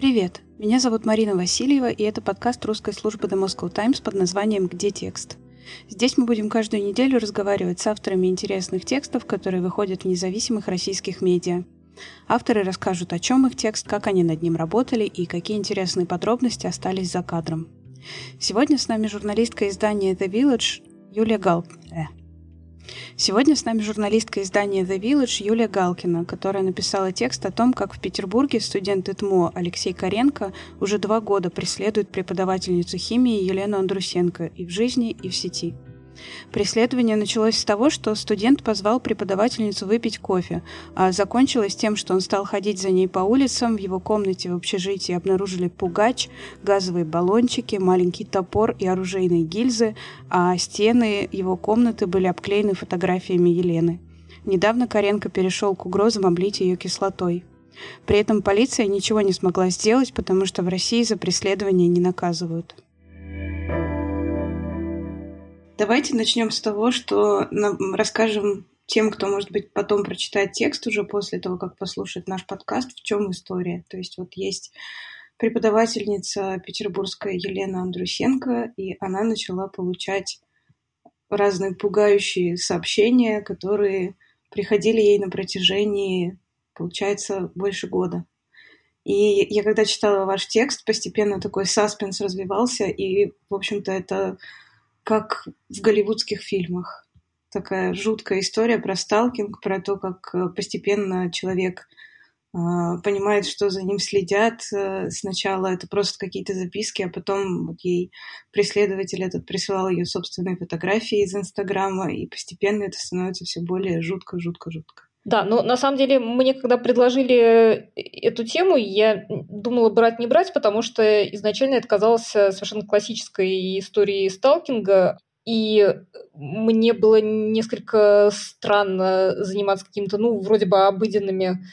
Привет! Меня зовут Марина Васильева, и это подкаст русской службы The Moscow Times под названием «Где текст?». Здесь мы будем каждую неделю разговаривать с авторами интересных текстов, которые выходят в независимых российских медиа. Авторы расскажут, о чем их текст, как они над ним работали и какие интересные подробности остались за кадром. Сегодня с нами журналистка издания The Village Юлия Гал... Э, Сегодня с нами журналистка издания The Village Юлия Галкина, которая написала текст о том, как в Петербурге студент ИТМО Алексей Каренко уже два года преследует преподавательницу химии Елену Андрусенко и в жизни, и в сети. Преследование началось с того, что студент позвал преподавательницу выпить кофе, а закончилось тем, что он стал ходить за ней по улицам, в его комнате в общежитии обнаружили пугач, газовые баллончики, маленький топор и оружейные гильзы, а стены его комнаты были обклеены фотографиями Елены. Недавно Каренко перешел к угрозам облить ее кислотой. При этом полиция ничего не смогла сделать, потому что в России за преследование не наказывают. Давайте начнем с того, что расскажем тем, кто, может быть, потом прочитает текст уже после того, как послушает наш подкаст, в чем история. То есть вот есть преподавательница петербургская Елена Андрусенко, и она начала получать разные пугающие сообщения, которые приходили ей на протяжении, получается, больше года. И я когда читала ваш текст, постепенно такой саспенс развивался, и, в общем-то, это как в голливудских фильмах. Такая жуткая история про сталкинг, про то, как э, постепенно человек э, понимает, что за ним следят. Э, сначала это просто какие-то записки, а потом вот ей преследователь этот присылал ее собственные фотографии из Инстаграма, и постепенно это становится все более жутко, жутко, жутко. Да, но на самом деле мне, когда предложили эту тему, я думала брать не брать, потому что изначально это казалось совершенно классической историей сталкинга, и мне было несколько странно заниматься какими-то, ну, вроде бы обыденными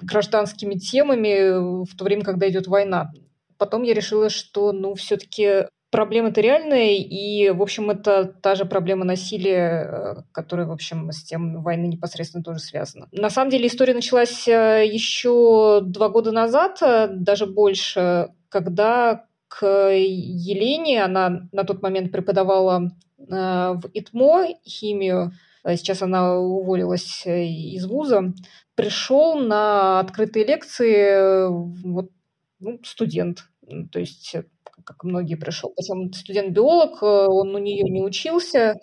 гражданскими темами в то время, когда идет война. Потом я решила, что, ну, все-таки проблема-то реальная, и, в общем, это та же проблема насилия, э, которая, в общем, с тем войны непосредственно тоже связана. На самом деле история началась э, еще два года назад, э, даже больше, когда к Елене, она на тот момент преподавала в ИТМО химию, сейчас она уволилась из вуза, пришел на открытые лекции вот, ну, студент, то есть как многие пришел. Причем студент-биолог, э, он у нее не учился,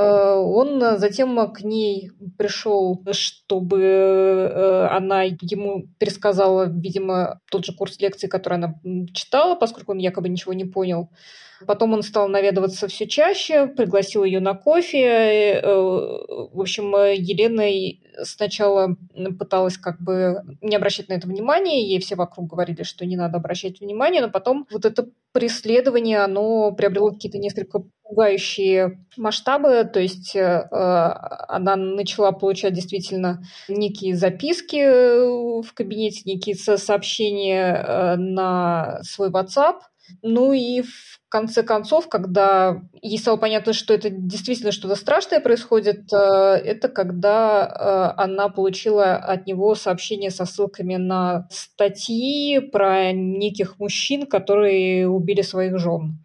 он затем к ней пришел, чтобы э, она ему пересказала, видимо, тот же курс лекций, который она читала, поскольку он якобы ничего не понял. Потом он стал наведываться все чаще, пригласил ее на кофе. Э, в общем, Елена сначала пыталась как бы не обращать на это внимания, ей все вокруг говорили, что не надо обращать внимание, но потом вот это преследование, оно приобрело какие-то несколько пугающие масштабы, то есть э, она начала получать действительно некие записки в кабинете, некие сообщения э, на свой WhatsApp, ну и в в конце концов, когда ей стало понятно, что это действительно что-то страшное происходит, э, это когда э, она получила от него сообщение со ссылками на статьи про неких мужчин, которые убили своих жен.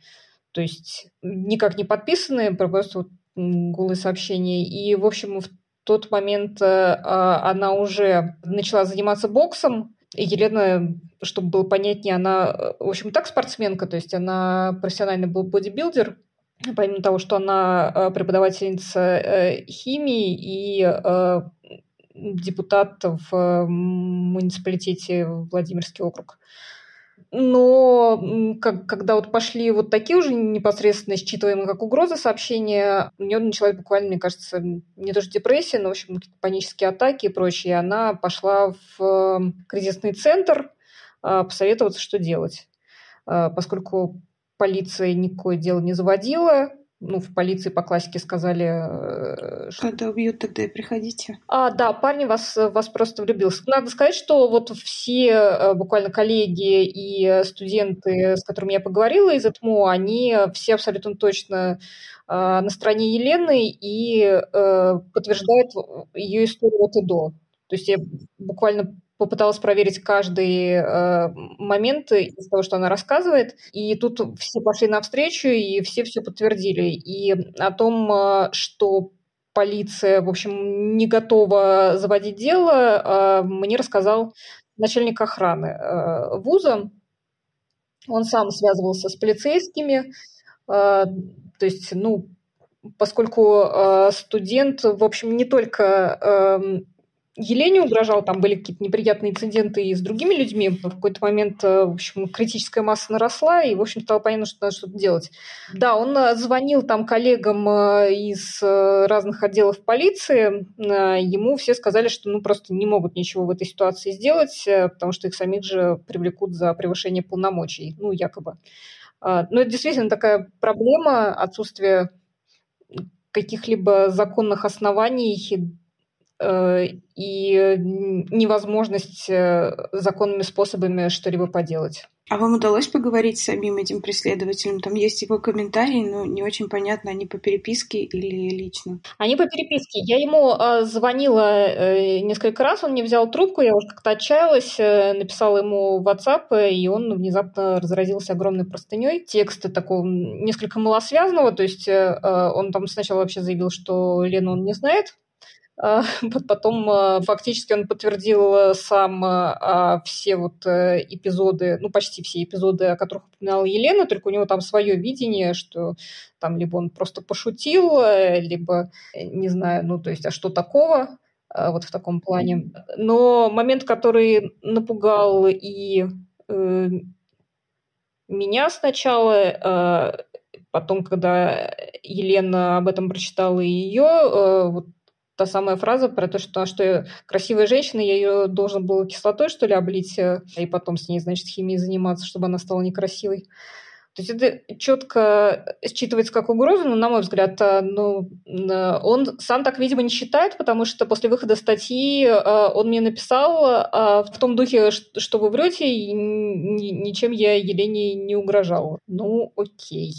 То есть никак не подписанные, просто вот голые сообщения. И, в общем, в тот момент э, а, она уже начала заниматься боксом, Елена, чтобы было понятнее, она, в общем, так спортсменка, то есть она профессиональный был бодибилдер, помимо того, что она э, преподавательница э, химии и э, депутат в муниципалитете Владимирский округ. Но как, когда вот пошли вот такие уже непосредственно считываемые как угрозы сообщения, у нее началась буквально, мне кажется, не то что депрессия, но, в общем, панические атаки и прочее. Она пошла в кризисный центр а, посоветоваться, что делать. А, поскольку полиция никакое дело не заводила, ну, в полиции по классике сказали... Э, что... Когда убьют, тогда и приходите. А, да, парень вас, вас просто влюбился. Надо сказать, что вот все э, буквально коллеги и студенты, с которыми я поговорила из ЭТМО, они все абсолютно точно э, на стороне Елены и подтверждают ее историю от и до. То есть я буквально попыталась проверить каждый э, момент из того, что она рассказывает. И тут все пошли навстречу, и все все подтвердили. И о том, э, что полиция, в общем, не готова заводить дело, э, мне рассказал начальник охраны э, вуза. Он сам связывался с полицейскими. Э, то есть, ну, поскольку э, студент, в общем, не только э, Елене угрожал, там были какие-то неприятные инциденты и с другими людьми. В какой-то момент, э, в общем, критическая масса наросла, и, в общем, стало понятно, что надо что-то делать. Да, он э, звонил там коллегам э, из разных отделов полиции, ему все сказали, что ну просто не могут ничего в этой ситуации сделать, потому что их самих же привлекут за превышение полномочий, ну, якобы. А, но это действительно такая проблема отсутствия каких-либо законных оснований и невозможность э, законными способами что-либо поделать. А вам удалось поговорить с самим этим преследователем? Там есть его комментарии, но не очень понятно, они по переписке или лично? Они по переписке. Я ему э, звонила э, несколько раз, он не взял трубку, я уже как-то отчаялась, э, написала ему в WhatsApp, и он внезапно разразился огромной простыней. Текста такого несколько малосвязанного, то есть э, э он там сначала вообще заявил, что Лену он не знает, а, потом а, фактически он подтвердил э, сам а, все вот э, эпизоды, ну почти все эпизоды, о которых упоминала Елена, только у него там свое видение, что там либо он просто пошутил, э, либо, не знаю, ну то есть, а что такого, вот в таком плане. Но момент, который напугал и э, меня сначала, э, потом, когда Елена об этом прочитала и ее, э, вот та самая фраза про то, что, что красивая женщина, я ее должен был кислотой, что ли, облить, э, и потом с ней, значит, химией заниматься, чтобы она стала некрасивой. То есть это четко считывается как угроза, но, на мой взгляд, э, ну, э, он сам так, видимо, не считает, потому что после выхода статьи он мне написал в том духе, что вы врете, и ничем я Елене не угрожал. Ну, окей.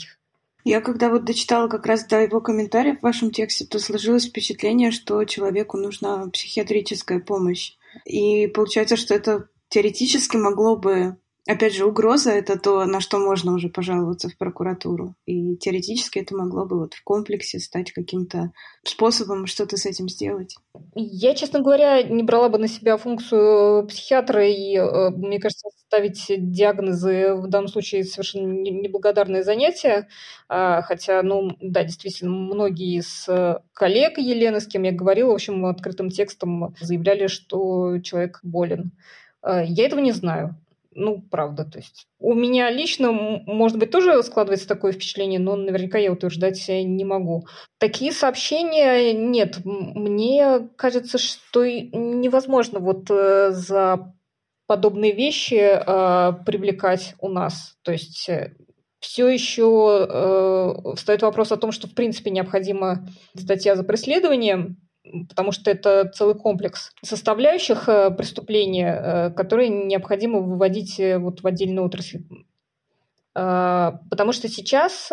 Я когда вот дочитала как раз до его комментариев в вашем тексте, то сложилось впечатление, что человеку нужна психиатрическая помощь. И получается, что это теоретически могло бы Опять же, угроза — это то, на что можно уже пожаловаться в прокуратуру. И теоретически это могло бы вот в комплексе стать каким-то способом что-то с этим сделать. Я, честно говоря, не брала бы на себя функцию психиатра, и, э, мне кажется, ставить диагнозы в данном случае совершенно неблагодарное занятие. А, хотя, ну, да, действительно, многие из коллег Елены, с кем я говорила, в общем, открытым текстом заявляли, что человек болен. А, я этого не знаю ну, правда, то есть у меня лично, может быть, тоже складывается такое впечатление, но наверняка я утверждать не могу. Такие сообщения нет. Мне кажется, что невозможно вот э, за подобные вещи э, привлекать у нас. То есть э, все еще э, встает вопрос о том, что в принципе необходима статья за преследование, потому что это целый комплекс составляющих э, преступления, э, которые необходимо выводить э, вот в отдельную отрасль. Потому что сейчас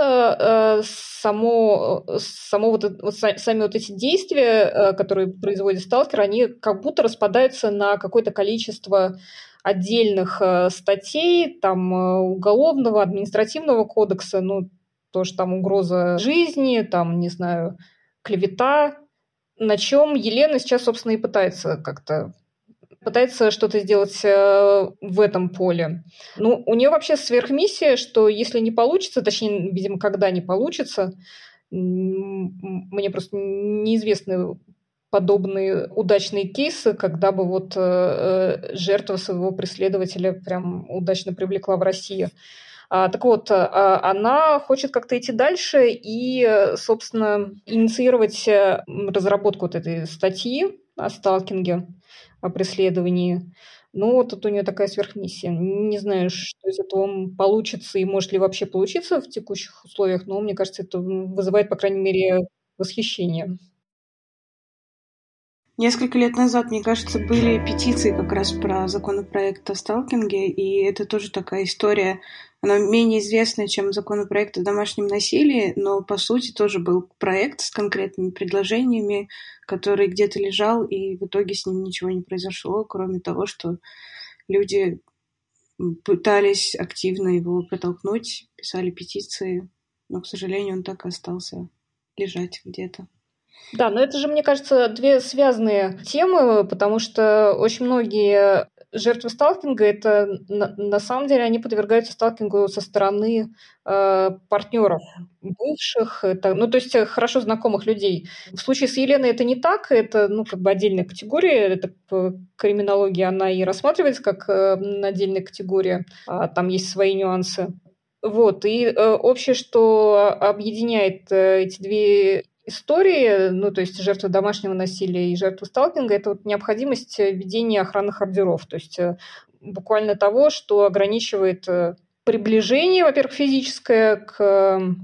само, само вот, вот сами вот эти действия, которые производит сталкер, они как будто распадаются на какое-то количество отдельных статей, там уголовного, административного кодекса, ну, тоже там угроза жизни, там, не знаю, клевета, на чем Елена сейчас, собственно, и пытается как-то пытается что-то сделать э, в этом поле. Ну, у нее вообще сверхмиссия, что если не получится, точнее, видимо, когда не получится, мне просто неизвестны подобные удачные кейсы, когда бы вот э, э, жертва своего преследователя прям удачно привлекла в Россию. А, так вот, а, она хочет как-то идти дальше и, собственно, инициировать э, разработку вот этой статьи о сталкинге, о преследовании. Ну, вот тут у нее такая сверхмиссия. Не знаю, что из этого получится и может ли вообще получиться в текущих условиях, но мне кажется, это вызывает, по крайней мере, восхищение. Несколько лет назад, мне кажется, были петиции как раз про законопроект о сталкинге, и это тоже такая история Она менее известная, чем законопроект о домашнем насилии, но по сути тоже был проект с конкретными предложениями, который где-то лежал, и в итоге с ним ничего не произошло, кроме того, что люди пытались активно его протолкнуть, писали петиции, но, к сожалению, он так и остался лежать где-то. Да, но это же, мне кажется, две связанные темы, потому что очень многие жертвы сталкинга, это на, на самом деле они подвергаются сталкингу со стороны э, партнеров бывших, это, ну то есть э, хорошо знакомых людей. В случае с Еленой это не так, это ну как бы отдельная категория, это по криминологии она и рассматривается как э, отдельная категория, а там есть свои нюансы. Вот, и э, общее, что объединяет э, эти две истории, ну, то есть жертвы домашнего насилия и жертвы сталкинга, это вот необходимость ведения охранных ордеров, то есть э, буквально того, что ограничивает э, приближение, во-первых, физическое к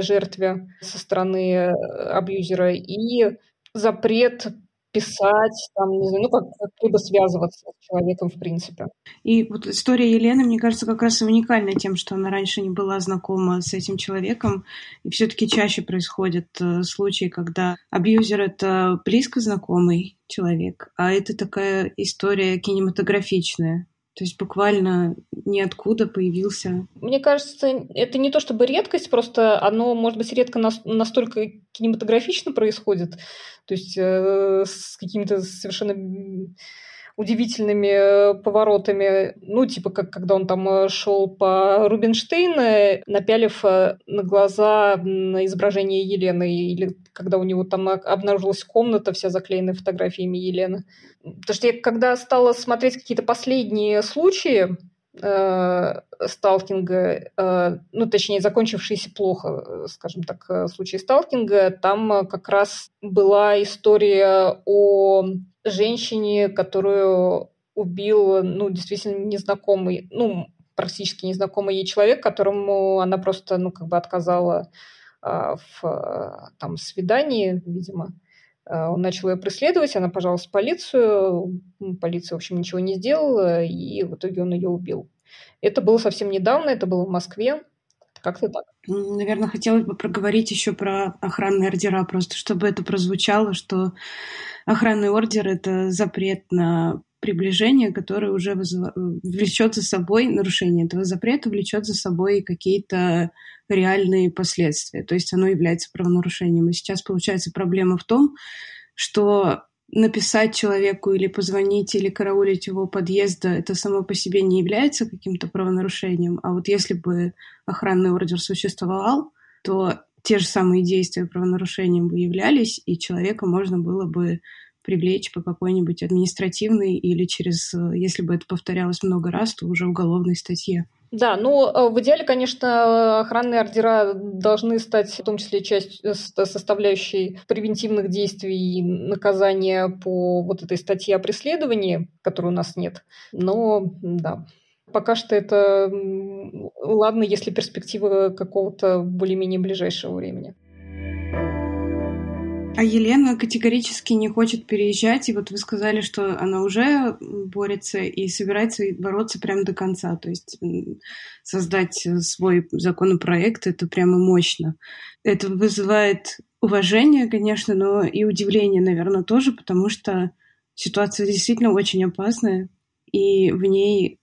жертве со стороны абьюзера и запрет писать, там, не знаю, ну, как, как-либо связываться с человеком, в принципе. И вот история Елены, мне кажется, как раз уникальна тем, что она раньше не была знакома с этим человеком, и все-таки чаще происходят э, случаи, когда абьюзер — это близко знакомый человек, а это такая история кинематографичная, то есть буквально ниоткуда появился. Мне кажется, это не то чтобы редкость, просто оно, может быть, редко настолько кинематографично происходит, то есть э, с какими-то совершенно удивительными э, поворотами. Ну, типа, как когда он там э, шел по Рубинштейну, напялив э, на глаза на изображение Елены, или когда у него там обнаружилась комната вся заклеенная фотографиями Елены. Потому что я когда стала смотреть какие-то последние случаи, сталкинга, э, ну, точнее, закончившиеся плохо, скажем так, случаи сталкинга, там как раз была история о женщине, которую убил, ну, действительно незнакомый, ну, практически незнакомый ей человек, которому она просто, ну, как бы отказала в там свидании, видимо. А, он начал ее преследовать, она пожаловалась в полицию, полиция, в общем, ничего не сделала, и в итоге он ее убил. Это было совсем недавно, это было в Москве, как-то так. Наверное, хотелось бы проговорить еще про охранные ордера, просто чтобы это прозвучало, что охранный ордер — это запрет на приближение, которое уже вызыв... влечет за собой, нарушение этого запрета влечет за собой какие-то реальные последствия. То есть оно является правонарушением. И сейчас получается проблема в том, что написать человеку или позвонить, или караулить его подъезда, это само по себе не является каким-то правонарушением. А вот если бы охранный ордер существовал, то те же самые действия правонарушением бы являлись, и человека можно было бы привлечь по какой-нибудь административной или через, если бы это повторялось много раз, то уже уголовной статье. Да, ну, э, в идеале, конечно, охранные ордера должны стать в том числе частью составляющей превентивных действий и наказания по вот этой статье о преследовании, которой у нас нет. Но, да, пока что это ладно, если перспектива какого-то более-менее ближайшего времени. А Елена категорически не хочет переезжать, и вот вы сказали, что она уже борется и собирается бороться прямо до конца, то есть создать свой законопроект, это прямо мощно. Это вызывает уважение, конечно, но и удивление, наверное, тоже, потому что ситуация действительно очень опасная, и в ней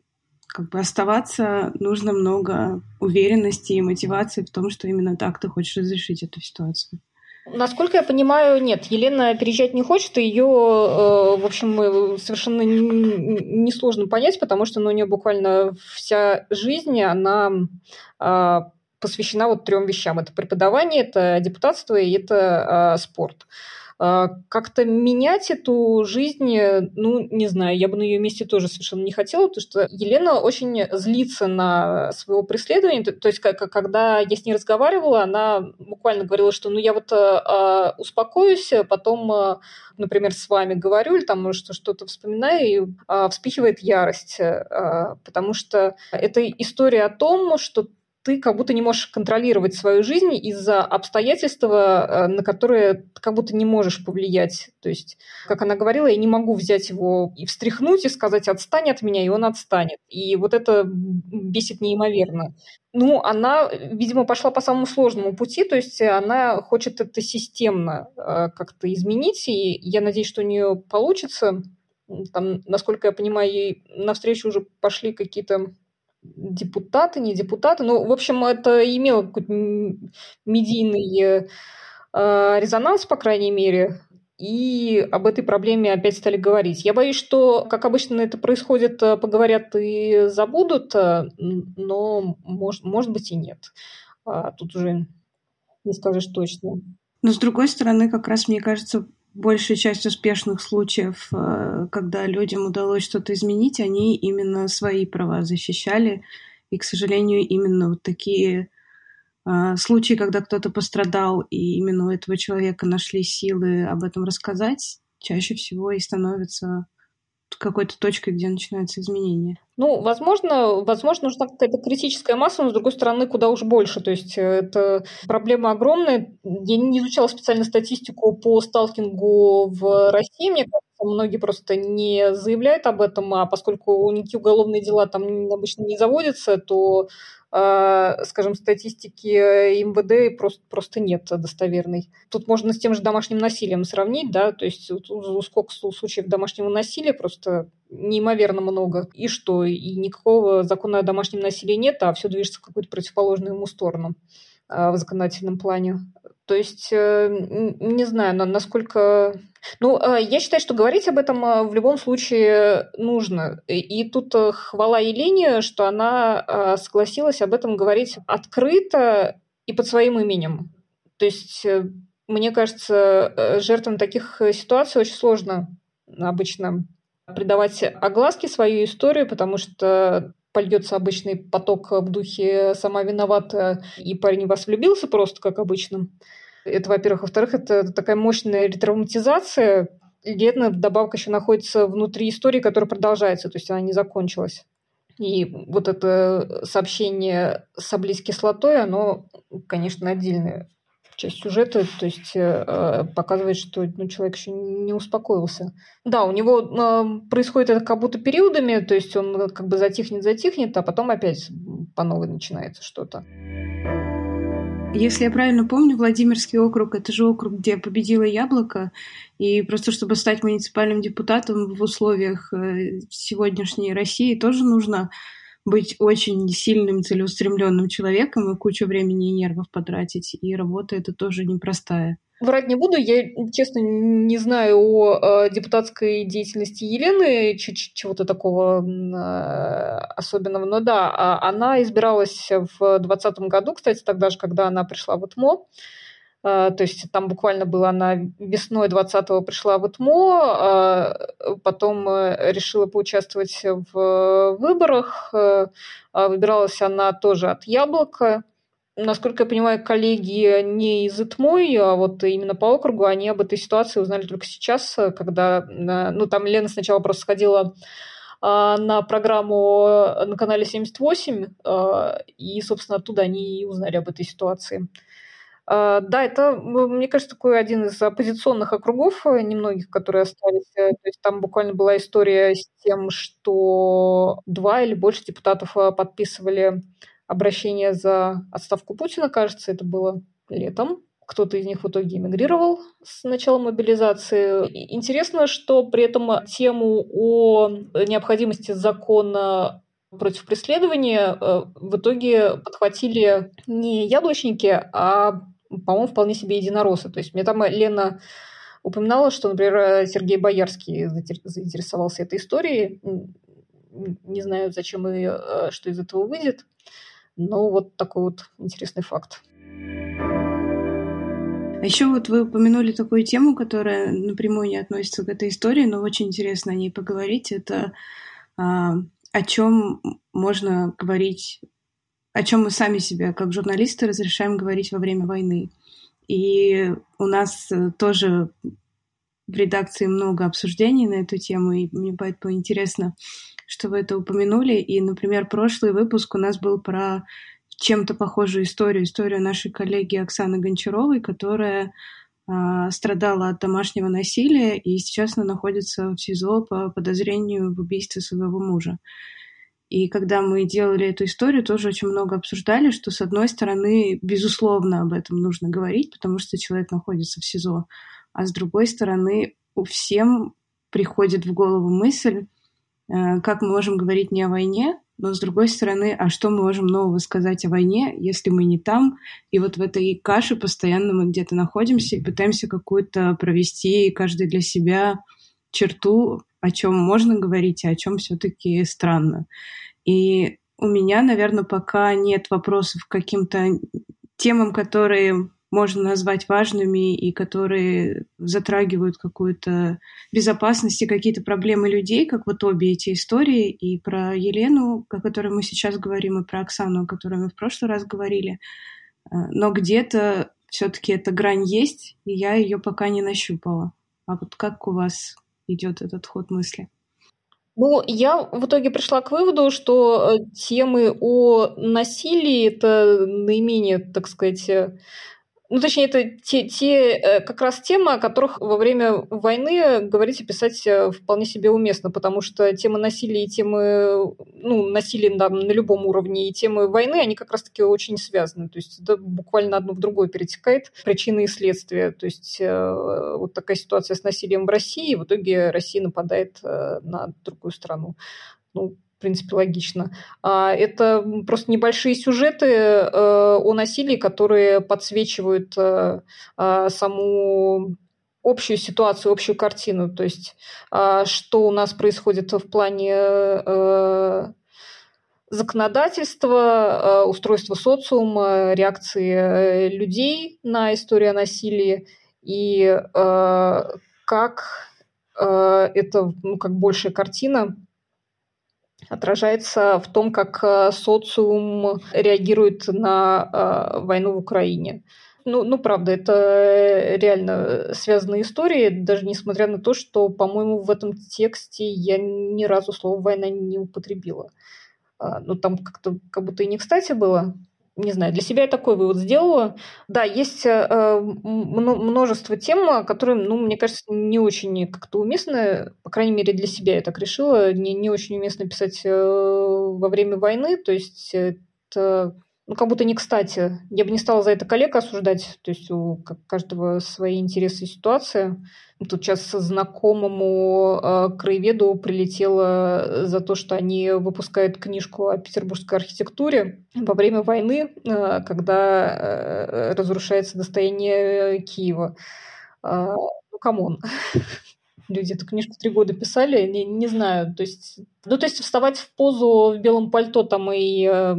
как бы оставаться нужно много уверенности и мотивации в том, что именно так ты хочешь разрешить эту ситуацию. Насколько я понимаю, нет, Елена переезжать не хочет, и ее, э, в общем, совершенно несложно понять, потому что ну, у нее буквально вся жизнь, она а, посвящена вот трем вещам. Это преподавание, это депутатство и это а, спорт. А, как-то менять эту жизнь, ну, не знаю, я бы на ее месте тоже совершенно не хотела, потому что Елена очень злится на своего преследования. То есть, когда я с ней разговаривала, она буквально говорила, что ну я вот а, успокоюсь, потом, например, с вами говорю, или там что что-то вспоминаю, и а, вспихивает ярость, а, потому что это история о том, что ты как будто не можешь контролировать свою жизнь из-за обстоятельства, э, на которые ты как будто не можешь повлиять. То есть, как она говорила, я не могу взять его и встряхнуть, и сказать «отстань от меня», и он отстанет. И вот это бесит неимоверно. Ну, она, видимо, пошла по самому сложному пути, то есть она хочет это системно э, как-то изменить, и я надеюсь, что у нее получится. Там, насколько я понимаю, ей навстречу уже пошли какие-то депутаты, не депутаты. Ну, в общем, это имело какой-то медийный э, резонанс, по крайней мере, и об этой проблеме опять стали говорить. Я боюсь, что, как обычно это происходит, э, поговорят и забудут, э, но, может, может быть, и нет. А тут уже не скажешь точно. Но, с другой стороны, как раз, мне кажется, большая часть успешных случаев, э, когда людям удалось что-то изменить, они именно свои права защищали. И, к сожалению, именно вот такие э, случаи, когда кто-то пострадал, и именно у этого человека нашли силы об этом рассказать, чаще всего и становятся какой-то точкой, где начинаются изменения. Ну, возможно, возможно, нужна какая-то критическая масса, но, с другой стороны, куда уж больше. То есть э, это проблема огромная. Я не изучала специально статистику по сталкингу в России. Мне кажется, многие просто не заявляют об этом, а поскольку никакие уголовные дела там обычно не заводятся, то а, скажем, статистики МВД просто, просто нет достоверной. Тут можно с тем же домашним насилием сравнить, да, то есть сколько случаев домашнего насилия, просто неимоверно много. И что? И никакого закона о домашнем насилии нет, а все движется в какую-то противоположную ему сторону а, в законодательном плане. То есть, э, не знаю, насколько... Ну, э, я считаю, что говорить об этом э, в любом случае нужно. И тут хвала Елене, что она согласилась об этом говорить открыто и под своим именем. То есть, мне кажется, жертвам таких ситуаций очень сложно обычно придавать огласке свою историю, потому что польется обычный поток в духе «сама виновата» и парень вас влюбился просто, как обычно. Это, во-первых. Во-вторых, это такая мощная ретравматизация. Летна добавка еще находится внутри истории, которая продолжается, то есть она не закончилась. И вот это сообщение с облизь кислотой, оно, конечно, отдельное часть сюжета, то есть э, показывает, что ну, человек еще не успокоился. Да, у него э, происходит это как будто периодами, то есть он как бы затихнет, затихнет, а потом опять по новой начинается что-то. Если я правильно помню, Владимирский округ — это же округ, где победило яблоко, и просто чтобы стать муниципальным депутатом в условиях э, сегодняшней России тоже нужно быть очень сильным, целеустремленным человеком и кучу времени и нервов потратить. И работа это тоже непростая. Врать не буду, я, честно, не знаю о э, депутатской деятельности Елены, чего-то такого э, особенного, но да, а она избиралась в 2020 году, кстати, тогда же, когда она пришла в ИТМО, а, то есть там буквально была она весной 20-го пришла в ИТМО, а потом э, решила поучаствовать в выборах. Э, а выбиралась она тоже от Яблока. Насколько я понимаю, коллеги не из ИТМО, а вот именно по округу, они об этой ситуации узнали только сейчас, когда, ну, там Лена сначала просто сходила на программу на канале 78, и, собственно, оттуда они и узнали об этой ситуации. А, да, это, мне кажется, такой один из оппозиционных округов, э, немногих, которые остались. Э, то есть там буквально была история с тем, что два или больше депутатов э, подписывали обращение за отставку Путина, кажется, это было летом. Кто-то из них в итоге эмигрировал с начала мобилизации. Интересно, что при этом тему о необходимости закона против преследования в итоге подхватили не яблочники, а по-моему, вполне себе единороссы. То есть мне там Лена упоминала, что, например, Сергей Боярский заинтересовался этой историей. Не знаю, зачем и э, что из этого выйдет, но вот такой вот интересный факт. А еще вот вы упомянули такую тему, которая напрямую не относится к этой истории, но очень интересно о ней поговорить. Это а, о чем можно говорить о чем мы сами себе, как журналисты, разрешаем говорить во время войны. И у нас э, тоже в редакции много обсуждений на эту тему, и мне поэтому интересно, что вы это упомянули. И, например, прошлый выпуск у нас был про чем-то похожую историю, историю нашей коллеги Оксаны Гончаровой, которая э, страдала от домашнего насилия и сейчас она находится в СИЗО по подозрению в убийстве своего мужа. И когда мы делали эту историю, тоже очень много обсуждали, что, с одной стороны, безусловно, об этом нужно говорить, потому что человек находится в СИЗО, а с другой стороны, у всем приходит в голову мысль, э, как мы можем говорить не о войне, но с другой стороны, а что мы можем нового сказать о войне, если мы не там? И вот в этой каше постоянно мы где-то находимся и пытаемся какую-то провести каждый для себя черту, о чем можно говорить, а о чем все-таки странно. И у меня, наверное, пока нет вопросов к каким-то темам, которые можно назвать важными и которые затрагивают какую-то безопасность и какие-то проблемы людей, как вот обе эти истории, и про Елену, о которой мы сейчас говорим, и про Оксану, о которой мы в прошлый раз говорили. Э, но где-то все-таки эта грань есть, и я ее пока не нащупала. А вот как у вас идет этот ход мысли? Ну, я в итоге пришла к выводу, что э, темы о насилии это наименее, так сказать, э, ну, точнее, это те, те э, как раз темы, о которых во время войны говорить и писать э, вполне себе уместно, потому что темы насилия и темы, ну, насилия да, на любом уровне и темы войны, они как раз-таки очень связаны. То есть это буквально одно в другое перетекает, причины и следствия. То есть э, вот такая ситуация с насилием в России, и в итоге Россия нападает на другую страну. Ну, принципе, логично. А, это просто небольшие сюжеты э, о насилии, которые подсвечивают э, а, саму общую ситуацию, общую картину. То есть, а, что у нас происходит в плане э, законодательства, устройства социума, реакции людей на историю о насилии и как это ну, как большая картина отражается в том, как э, социум реагирует на э, войну в Украине. Ну, ну, правда, это реально связанные истории, даже несмотря на то, что, по-моему, в этом тексте я ни разу слово «война» не употребила. А, ну, там как-то как будто и не кстати было не знаю, для себя я такой вывод сделала. Да, есть э, множество тем, которые, ну, мне кажется, не очень как-то уместны, по крайней мере, для себя я так решила, не, не очень уместно писать э, во время войны, то есть это ну, как будто не кстати. Я бы не стала за это коллег осуждать, то есть у каждого свои интересы и ситуации. Тут сейчас знакомому э, краеведу прилетело за то, что они выпускают книжку о петербургской архитектуре во время войны, э, когда э, разрушается достояние Киева. Э, ну, come on. люди эту книжку три года писали, не, не знаю, то есть, ну, то есть вставать в позу в белом пальто там и э,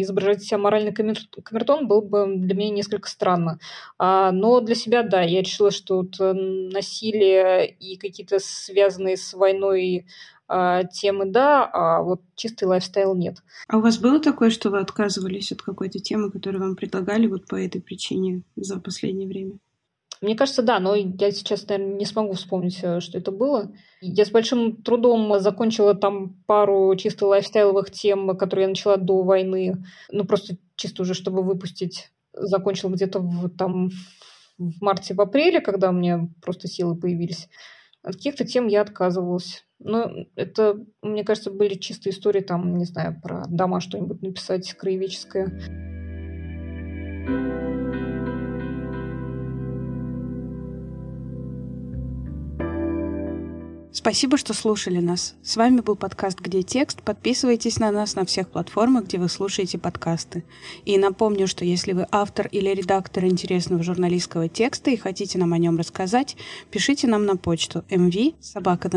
изображать себя моральный камертон было бы для меня несколько странно. А, но для себя, да, я решила, что вот э, насилие и какие-то связанные с войной а, темы, да, а вот чистый лайфстайл нет. А у вас было такое, что вы отказывались от какой-то темы, которую вам предлагали вот по этой причине за последнее время? Мне кажется, да, но я сейчас, наверное, не смогу вспомнить, э, что это было. Я с большим трудом закончила там пару чисто лайфстайловых тем, которые я начала до войны. Ну, просто чисто уже, чтобы выпустить. Закончила где-то в, там в марте, в апреле, когда у меня просто силы появились. От каких-то тем я отказывалась. Но это, мне кажется, были чистые истории, там, не знаю, про дома что-нибудь написать краеведческое. Спасибо, что слушали нас. С вами был подкаст «Где текст?». Подписывайтесь на нас на всех платформах, где вы слушаете подкасты. И напомню, что если вы автор или редактор интересного журналистского текста и хотите нам о нем рассказать, пишите нам на почту mv собака